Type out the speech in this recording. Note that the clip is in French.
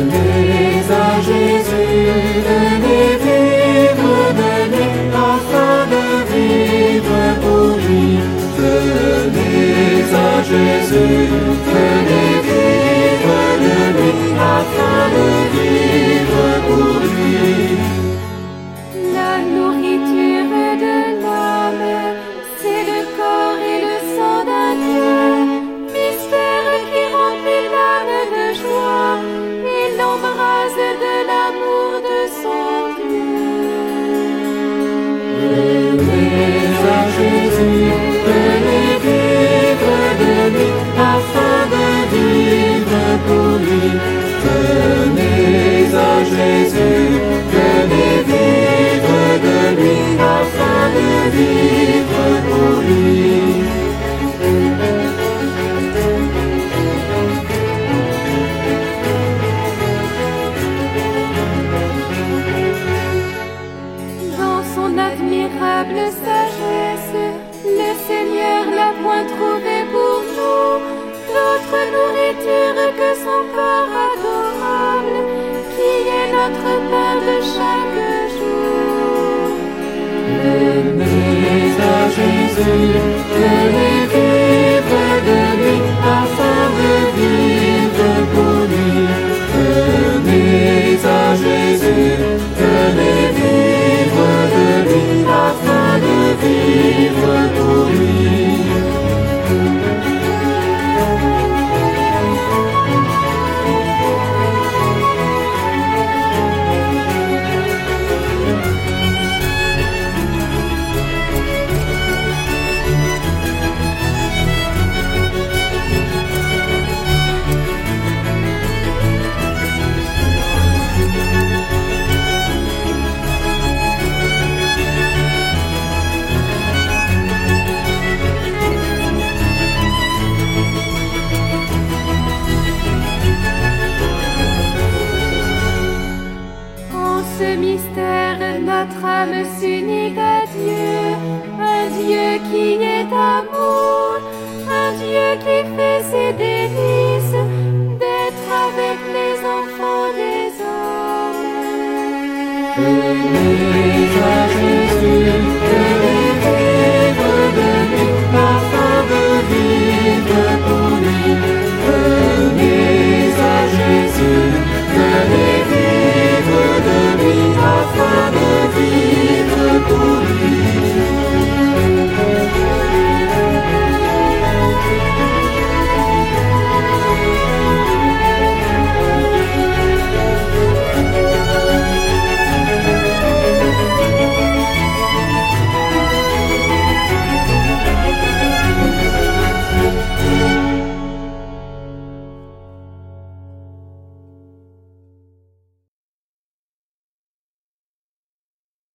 Venez à Jésus, venez vivre de lui, afin de vivre pour lui. Venez à Jésus. every qui est amour, un Dieu qui fait ses délits.